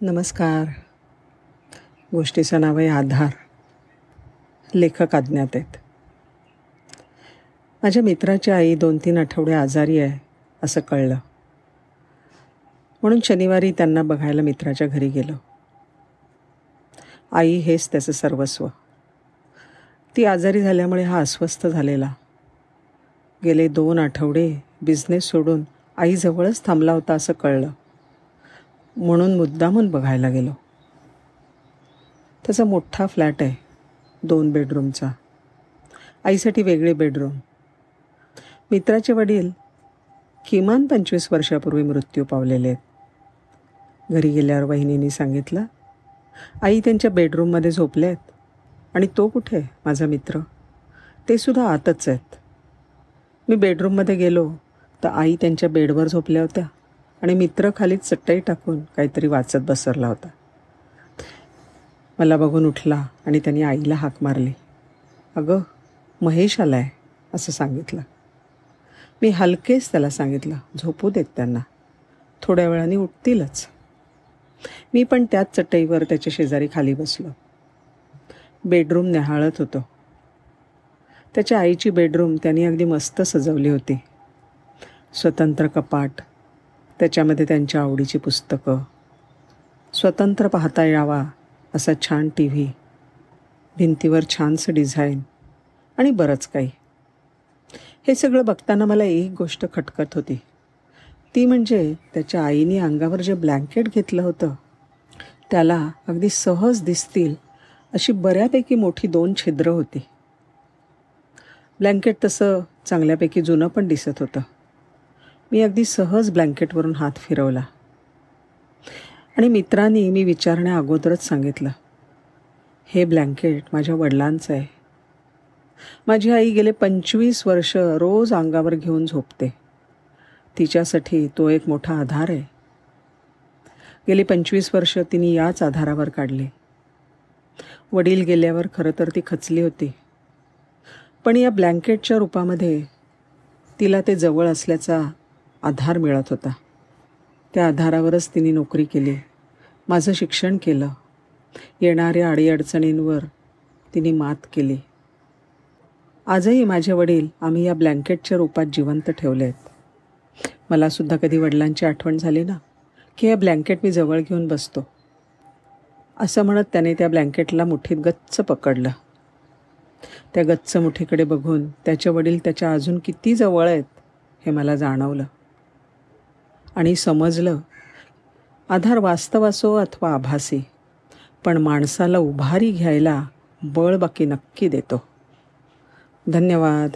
नमस्कार. गोष्टीचं नाव आहे आधार. लेखक अज्ञात आहेत. माझ्या मित्राची आई दोन तीन आठवडे आजारी आहे असं कळलं. म्हणून शनिवारी त्यांना बघायला मित्राच्या घरी गेलो. आई हेच त्याचं सर्वस्व. ती आजारी झाल्यामुळे हा अस्वस्थ झालेला. गेले दोन आठवडे बिझनेस सोडून आईजवळच थांबला होता असं कळलं. म्हणून मुद्दामून बघायला गेलो. त्याचा मोठा फ्लॅट आहे दोन बेडरूमचा. आईसाठी वेगळे बेडरूम. मित्राचे वडील किमान पंचवीस वर्षापूर्वी मृत्यू पावलेले आहेत. घरी गेल्यावर वहिनीने सांगितलं आई त्यांच्या बेडरूममध्ये झोपले आहेत आणि तो कुठे माझा मित्र? ते सुद्धा आतच आहेत. मी बेडरूममध्ये गेलो तर आई त्यांच्या बेडवर झोपल्या होत्या. आणि मित्र खाली चटई टाकून काहीतरी वाचत बसरला होता. मला बघून उठला आणि त्यांनी आईला हाक मारली. अगं महेश आला आहे असं सांगितलं. मी हलकेच त्याला सांगितलं झोपू देत त्यांना. थोड्या वेळाने उठतीलच. मी पण त्याच चटईवर त्याच्या शेजारी खाली बसलो. बेडरूम न्याहाळत होतो. त्याच्या आईची बेडरूम त्यांनी अगदी मस्त सजवली होती. स्वतंत्र कपाट त्याच्यामध्ये त्यांच्या आवडीची पुस्तकं. स्वतंत्र पाहता यावा असा छान टी व्ही भिंतीवर छानसं डिझाईन आणि बरंच काही. हे सगळं बघताना मला एक गोष्ट खटकत होती. ती म्हणजे त्याच्या आईने अंगावर जे ब्लँकेट घेतलं होतं त्याला अगदी सहज दिसतील अशी बऱ्यापैकी मोठी दोन छिद्र होती. ब्लँकेट तसं चांगल्यापैकी जुनं पण दिसत होतं. मी अगदी सहज ब्लँकेटवरून हात फिरवला. आणि मित्रांनी मी विचारण्या अगोदरच सांगितलं हे ब्लँकेट माझ्या वडिलांचं आहे. माझी आई गेले पंचवीस वर्ष रोज अंगावर घेऊन झोपते. तिच्यासाठी तो एक मोठा आधार आहे. गेली पंचवीस वर्ष तिने याच आधारावर काढले. वडील गेल्यावर खरं तर ती खचली होती. पण या ब्लँकेटच्या रूपामध्ये तिला ते जवळ असल्याचा आधार मिळत होता. त्या आधारावरच तिने नोकरी केली. माझं शिक्षण केलं. येणाऱ्या अडीअडचणींवर तिने मात केली. आजही माझे वडील आम्ही या ब्लँकेटच्या रूपात जिवंत ठेवले आहेत. मलासुद्धा कधी वडिलांची आठवण झाली ना की हे ब्लँकेट मी जवळ घेऊन बसतो. असं म्हणत त्याने त्या ब्लँकेटला मुठीत गच्च पकडलं. त्या गच्च मुठीकडे बघून त्याचे वडील त्याच्या अजून किती जवळ आहेत हे मला जाणवलं. आणि समजलं आधार वास्तव असो अथवा आभासी पण माणसाला उभारी घ्यायला बळ बाकी नक्की देतो. धन्यवाद.